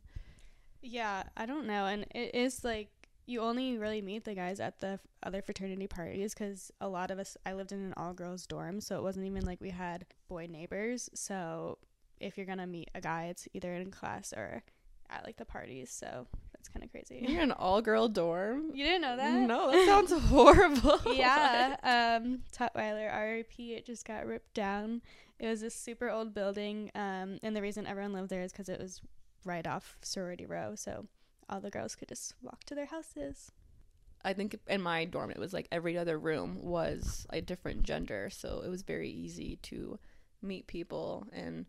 Yeah, I don't know. And it is like you only really meet the guys at the other fraternity parties because a lot of us, I lived in an all girls dorm, so it wasn't even like we had boy neighbors. So if you're gonna meet a guy, it's either in class or at like the parties. So that's kind of crazy. You're an all girl dorm. You didn't know that? No, that sounds horrible. yeah. um, Tutwiler RIP. It just got ripped down. It was a super old building. Um, and the reason everyone lived there is because it was right off sorority row. So all the girls could just walk to their houses. I think in my dorm it was like every other room was a different gender, so it was very easy to meet people and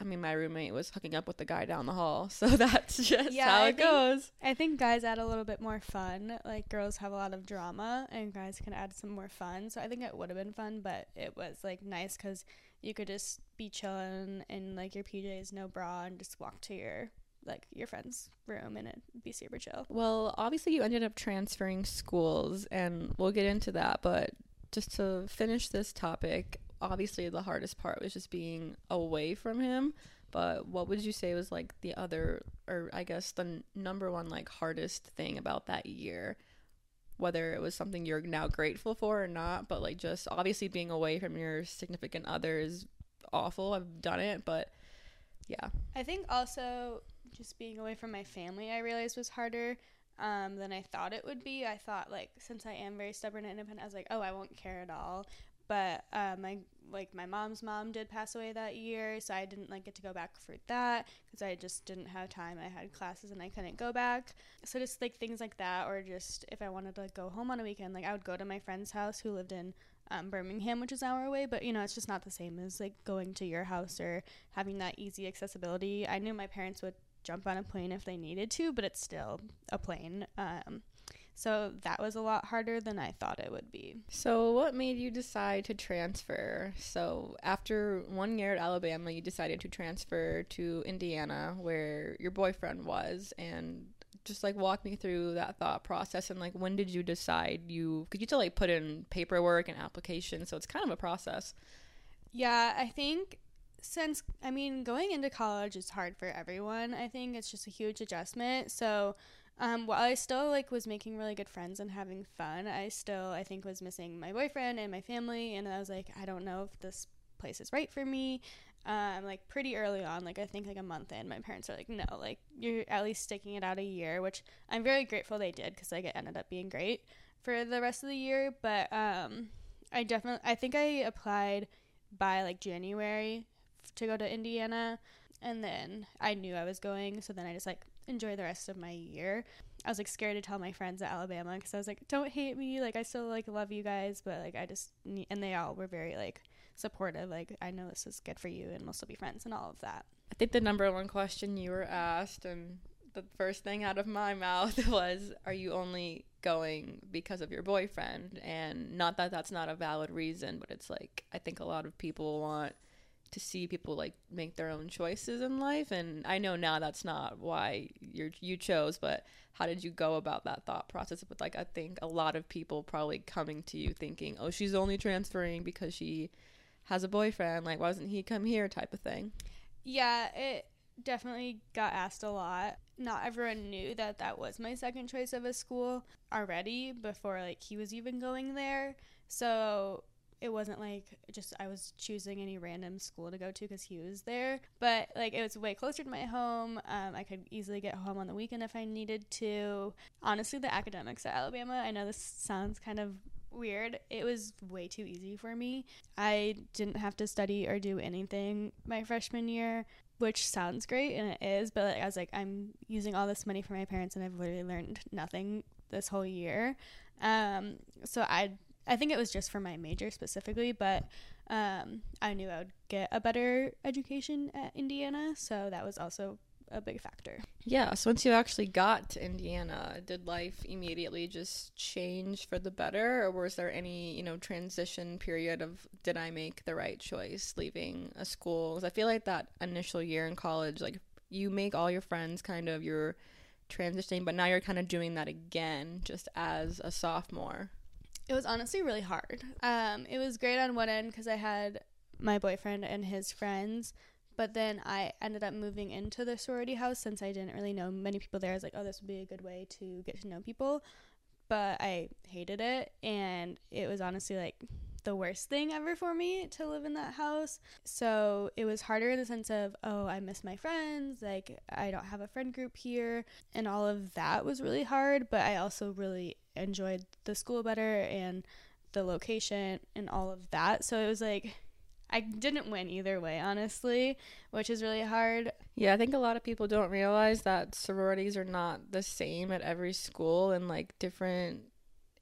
I mean, my roommate was hooking up with the guy down the hall, so that's just yeah, how I it think, goes. I think guys add a little bit more fun. Like girls have a lot of drama, and guys can add some more fun. So I think it would have been fun, but it was like nice because you could just be chilling in like your PJs, no bra, and just walk to your like your friend's room and it be super chill. Well, obviously you ended up transferring schools, and we'll get into that, but just to finish this topic, obviously the hardest part was just being away from him but what would you say was like the other or i guess the n- number one like hardest thing about that year? Whether it was something you're now grateful for or not but like just obviously being away from your significant other is awful i've done it but yeah. I think also just being away from my family i realized was harder um, than i thought it would be. I thought like since i am very stubborn and independent i was like oh i won't care at all but uh, my like my mom's mom did pass away that year, so I didn't like get to go back for that because I just didn't have time. I had classes and I couldn't go back. So just like things like that, or just if I wanted to like, go home on a weekend, like I would go to my friend's house who lived in um, Birmingham, which is an hour away. But you know, it's just not the same as like going to your house or having that easy accessibility. I knew my parents would jump on a plane if they needed to, but it's still a plane. Um, so that was a lot harder than I thought it would be. So, what made you decide to transfer? So, after one year at Alabama, you decided to transfer to Indiana, where your boyfriend was, and just like walk me through that thought process and like when did you decide you could you to like put in paperwork and applications so it's kind of a process yeah i think since i mean going into college is hard for everyone i think it's just a huge adjustment so um, while I still like was making really good friends and having fun, I still I think was missing my boyfriend and my family, and I was like, I don't know if this place is right for me. Um, like pretty early on, like I think like a month in, my parents are like, no, like you're at least sticking it out a year, which I'm very grateful they did because like it ended up being great for the rest of the year. But um, I definitely I think I applied by like January to go to Indiana, and then I knew I was going, so then I just like enjoy the rest of my year. I was like scared to tell my friends at Alabama because I was like, don't hate me. Like, I still like love you guys, but like, I just need, and they all were very like supportive. Like, I know this is good for you and we'll still be friends and all of that. I think the number one question you were asked, and the first thing out of my mouth was, Are you only going because of your boyfriend? And not that that's not a valid reason, but it's like, I think a lot of people want to see people like make their own choices in life and i know now that's not why you you chose but how did you go about that thought process with like i think a lot of people probably coming to you thinking oh she's only transferring because she has a boyfriend like why doesn't he come here? type of thing. Yeah it definitely got asked a lot. Not everyone knew that that was my second choice of a school already before like he was even going there. So it wasn't like just I was choosing any random school to go to because he was there. But like it was way closer to my home. Um, I could easily get home on the weekend if I needed to. Honestly, the academics at Alabama, I know this sounds kind of weird. It was way too easy for me. I didn't have to study or do anything my freshman year, which sounds great and it is, but like, I was like, I'm using all this money for my parents and I've literally learned nothing this whole year. Um, so I I think it was just for my major specifically, but um, I knew I would get a better education at Indiana, so that was also a big factor. Yeah, so once you actually got to Indiana, did life immediately just change for the better or was there any, you know, transition period of did I make the right choice leaving a school? Cuz I feel like that initial year in college like you make all your friends kind of you're transitioning, but now you're kind of doing that again just as a sophomore. It was honestly really hard. Um, it was great on one end because I had my boyfriend and his friends, but then I ended up moving into the sorority house since I didn't really know many people there. I was like, oh, this would be a good way to get to know people, but I hated it, and it was honestly like the worst thing ever for me to live in that house. So it was harder in the sense of, oh, I miss my friends, like I don't have a friend group here, and all of that was really hard, but I also really enjoyed the school better and the location and all of that. So it was like I didn't win either way, honestly, which is really hard. Yeah, I think a lot of people don't realize that sororities are not the same at every school and like different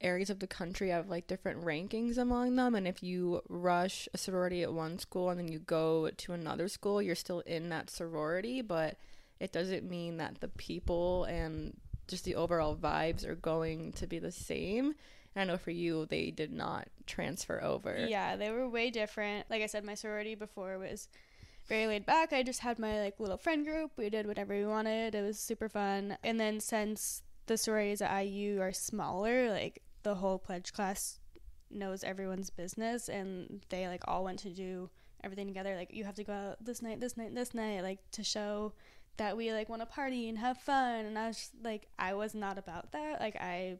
areas of the country have like different rankings among them and if you rush a sorority at one school and then you go to another school, you're still in that sorority, but it doesn't mean that the people and just the overall vibes are going to be the same. I know for you, they did not transfer over. Yeah, they were way different. Like I said, my sorority before was very laid back. I just had my like little friend group. We did whatever we wanted. It was super fun. And then since the sororities at IU are smaller, like the whole pledge class knows everyone's business and they like all went to do everything together. Like you have to go out this night, this night, this night, like to show that we like want to party and have fun and I was just, like I was not about that. Like I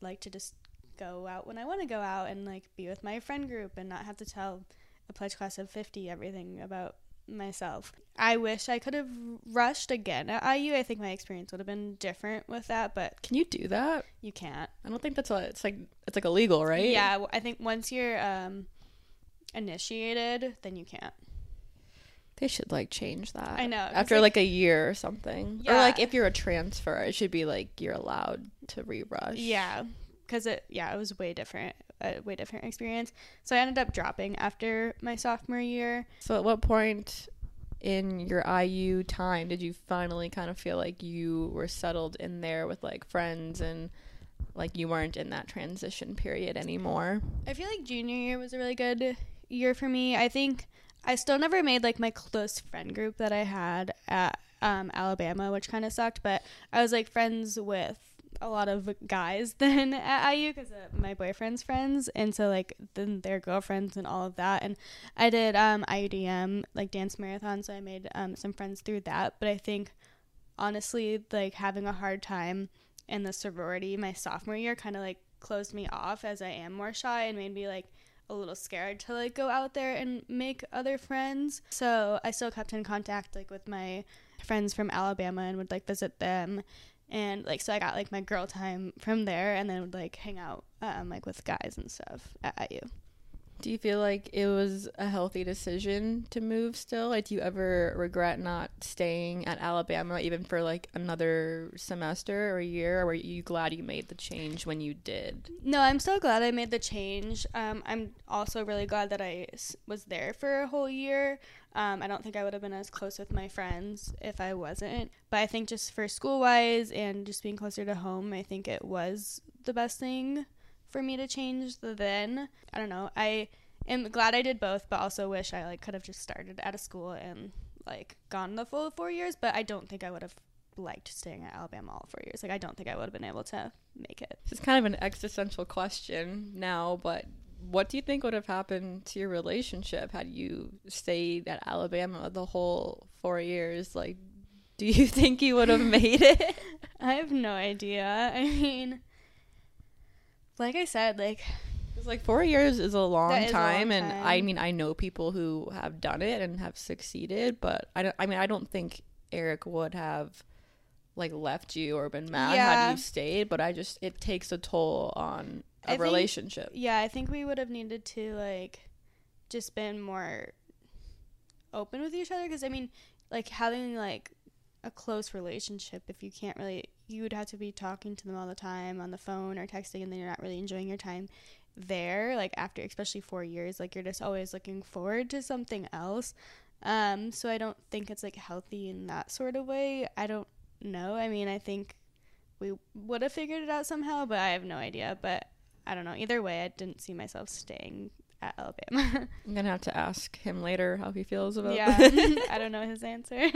like to just go out when I want to go out and like be with my friend group and not have to tell a pledge class of 50 everything about myself. I wish I could have rushed again at IU. I think my experience would have been different with that, but can you do that? You can't. I don't think that's a, it's like it's like illegal, right? Yeah, I think once you're um initiated, then you can't. They should like change that. I know. After like- like, a year or something. Or like if you're a transfer, it should be like you're allowed to rerush. Yeah, because it yeah it was way different, a way different experience. So I ended up dropping after my sophomore year. So at what point in your IU time did you finally kind of feel like you were settled in there with like friends and like you weren't in that transition period anymore? I feel like junior year was a really good year for me. I think I still never made like my close friend group that I had at um, Alabama, which kind of sucked. But I was like friends with a lot of guys then at IU because uh, my boyfriend's friends, and so like then their girlfriends and all of that. And I did um, IUDM like dance marathon, so I made um, some friends through that. But I think honestly, like having a hard time in the sorority my sophomore year kind of like closed me off as I am more shy and made me like a little scared to like go out there and make other friends. So I still kept in contact like with my friends from Alabama and would like visit them and like so I got like my girl time from there and then would like hang out um like with guys and stuff at IU. Do you feel like it was a healthy decision to move still? Like, do you ever regret not staying at Alabama even for like another semester or a year? Or were you glad you made the change when you did? No, I'm so glad I made the change. Um, I'm also really glad that I was there for a whole year. Um, I don't think I would have been as close with my friends if I wasn't. But I think just for school wise and just being closer to home, I think it was the best thing for me to change the then. I don't know. I am glad I did both, but also wish I like could have just started at a school and like gone the full four years. But I don't think I would have liked staying at Alabama all four years. Like I don't think I would have been able to make it. This is kind of an existential question now, but what do you think would have happened to your relationship had you stayed at Alabama the whole four years? Like, do you think you would have made it? I have no idea. I mean, like I said, like It's like four years is a long is a long time, and I mean I know people who have done it and have succeeded, but I don't. I mean I don't think Eric would have like left you or been mad Yeah. had you stayed. But I just it takes a toll on a I think- relationship. yeah, I think we would have needed to like just been more open with each other because I mean, like having like a close relationship if you can't really you would have to be talking to them all the time on the phone or texting and then you're not really enjoying your time there like after especially 4 years like you're just always looking forward to something else. Um so I don't think it's like healthy in that sort of way. I don't know. I mean I think we would have figured it out somehow but I have no idea. But I don't know. Either way I didn't see myself staying at Alabama. I'm gonna have to ask him later how he feels about. yeah. I don't know his answer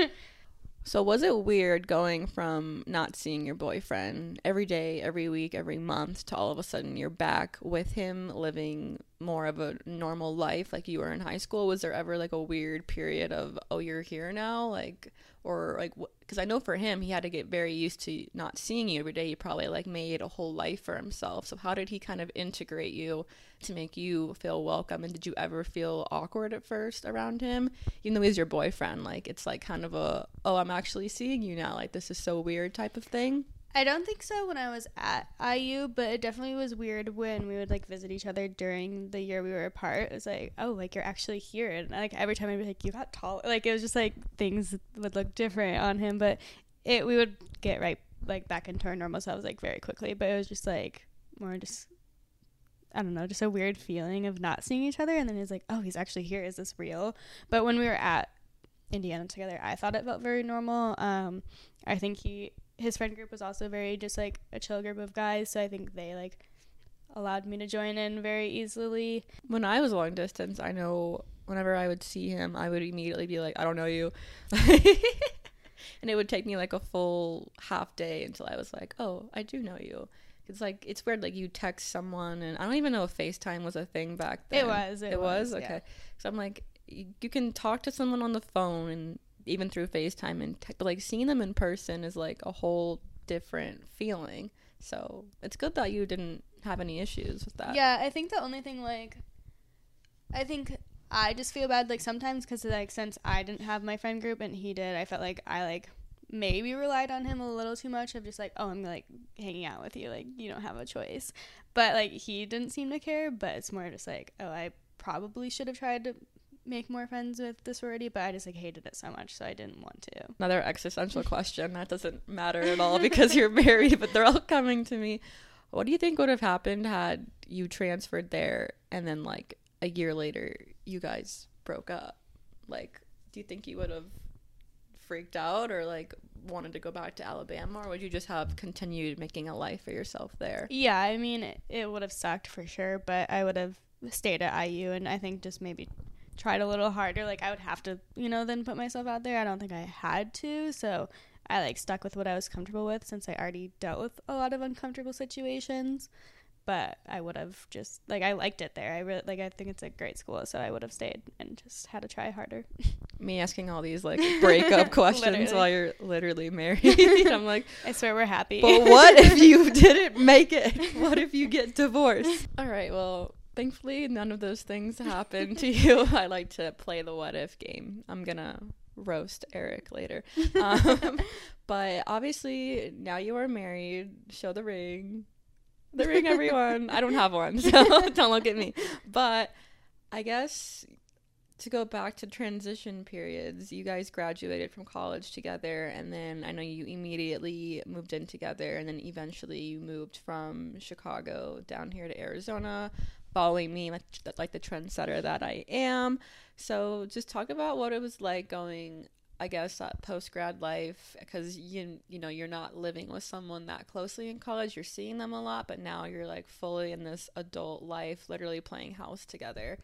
So was it weird going from not seeing your boyfriend every day, every week, every month to all of a sudden you're back with him living more of a normal life like you were in high school? Was there ever like a weird period of oh you're here now like or like because I know for him he had to get very used to not seeing you every day. He probably like made a whole life for himself. So how did he kind of integrate you to make you feel welcome? And did you ever feel awkward at first around him? even though he's your boyfriend, like it's like kind of a oh I'm actually seeing you now, like this is so weird type of thing. I don't think so when I was at IU, but it definitely was weird when we would like visit each other during the year we were apart. It was like, oh, like you're actually here, and like every time I'd be like, you got tall. Like it was just like things would look different on him, but it we would get right like back into our normal selves like very quickly. But it was just like more just I don't know, just a weird feeling of not seeing each other, and then it's like, oh, he's actually here. Is this real? But when we were at Indiana together, I thought it felt very normal. Um, I think he his friend group was also very just like a chill group of guys, so I think they like allowed me to join in very easily. When I was long distance, I know whenever I would see him, I would immediately be like, I don't know you. and it would take me like a full half day until I was like, oh, I do know you. It's like it's weird. Like you text someone, and I don't even know if FaceTime was a thing back then. It was, it was, yeah. okay. So I'm like, you, you can talk to someone on the phone and even through FaceTime, and like seeing them in person is like a whole different feeling. So it's good that you didn't have any issues with that. Yeah, I think the only thing like I think I just feel bad like sometimes because like since I didn't have my friend group and he did, I felt like I like maybe relied on him a little too much of just like oh I'm like hanging out with you like you don't have a choice, but like he didn't seem to care. But it's more just like oh I probably should have tried to make more friends with the sorority, but I just like hated it so much, so I didn't want to. Another existential question that doesn't matter at all because you're married, but they're all coming to me. What do you think would have happened had you transferred there and then like a year later you guys broke up? Like, do you think you would have freaked out or like wanted to go back to Alabama or would you just have continued making a life for yourself there? Yeah, I mean, it, it would have sucked for sure, but I would have stayed at IU and I think just maybe tried a little harder. Like, I would have to, you know, then put myself out there. I don't think I had to. So I like stuck with what I was comfortable with since I already dealt with a lot of uncomfortable situations. But I would have just like I liked it there. I really like I think it's a great school, so I would have stayed and just had to try harder. Me asking all these like breakup questions while you're literally married. I'm like, I swear we're happy. But what if you didn't make it? What if you get divorced? All right, well, thankfully none of those things happened to you. I like to play the what if game. I'm gonna roast Eric later. Um, but obviously now you are married. Show the ring. The ring, everyone. I don't have one, so don't look at me. But I guess to go back to transition periods, you guys graduated from college together, and then I know you immediately moved in together, and then eventually you moved from Chicago down here to Arizona, following me like, like the trendsetter that I am. So just talk about what it was like going I guess that post grad life because you you know you're not living with someone that closely in college. You're seeing them a lot but now you're like fully in this adult life literally playing house together.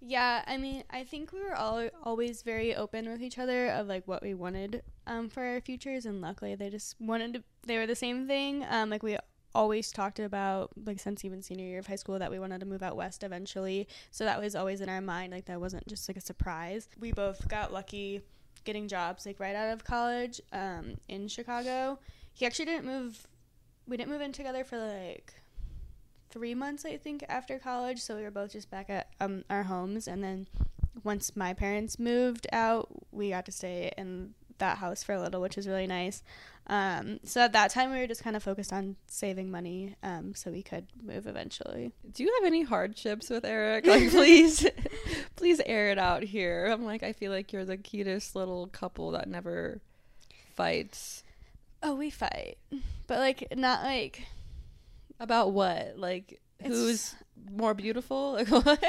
Yeah I mean I think we were all always very open with each other of like what we wanted um, for our futures and luckily they just wanted to they were the same thing. Um, like we always talked about like since even senior year of high school that we wanted to move out west eventually. So that was always in our mind like that wasn't just like a surprise. We both got lucky getting jobs like right out of college um, in chicago. He actually didn't move we didn't move in together for like three months i think after college. So we were both just back at um, our homes. And then once my parents moved out we got to stay in that house for a little which is really nice um, so at that time, we were just kind of focused on saving money um, so we could move eventually. Do you have any hardships with Eric? Like, please, please air it out here. I'm like, I feel like you're the cutest little couple that never fights. Oh, we fight, but like not like about what? Like who's more beautiful? Like what?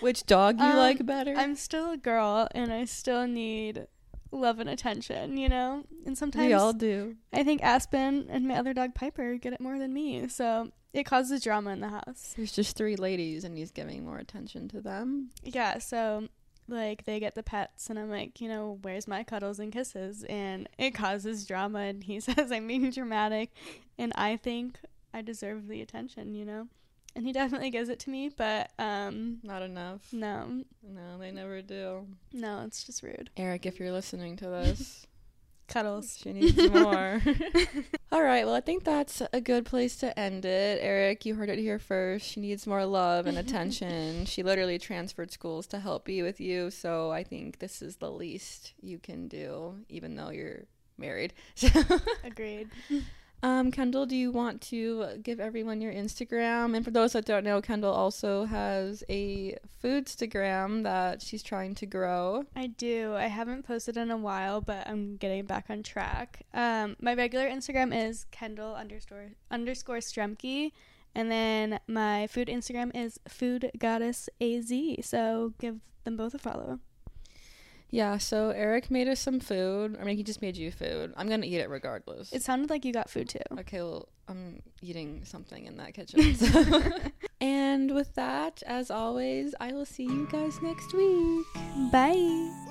Which dog you um, like better? I'm still a girl, and I still need love and attention, you know? And sometimes we all do. I think Aspen and my other dog Piper get it more than me. So it causes drama in the house. There's just three ladies and he's giving more attention to them. Yeah, so like they get the pets and I'm like, you know, where's my cuddles and kisses? And it causes drama and he says I'm being dramatic and I think I deserve the attention, you know? And he definitely gives it to me, but um, not enough. No, no, they never do. No, it's just rude. Eric, if you're listening to this, cuddles. She needs more. All right. Well, I think that's a good place to end it. Eric, you heard it here first. She needs more love and attention. she literally transferred schools to help be with you. So I think this is the least you can do, even though you're married. Agreed. Um, Kendall, do you want to give everyone your Instagram? And for those that don't know, Kendall also has a foodstagram that she's trying to grow. I do. I haven't posted in a while, but I'm getting back on track. Um, my regular Instagram is Kendall underscore underscore Stremke. And then my food Instagram is Food Goddess AZ. So give them both a follow. Yeah, so Eric made us some food. I mean, he just made you food. I'm gonna eat it regardless. It sounded like you got food too. Okay, well, I'm eating something in that kitchen. So. and with that, as always, I will see you guys next week. Bye.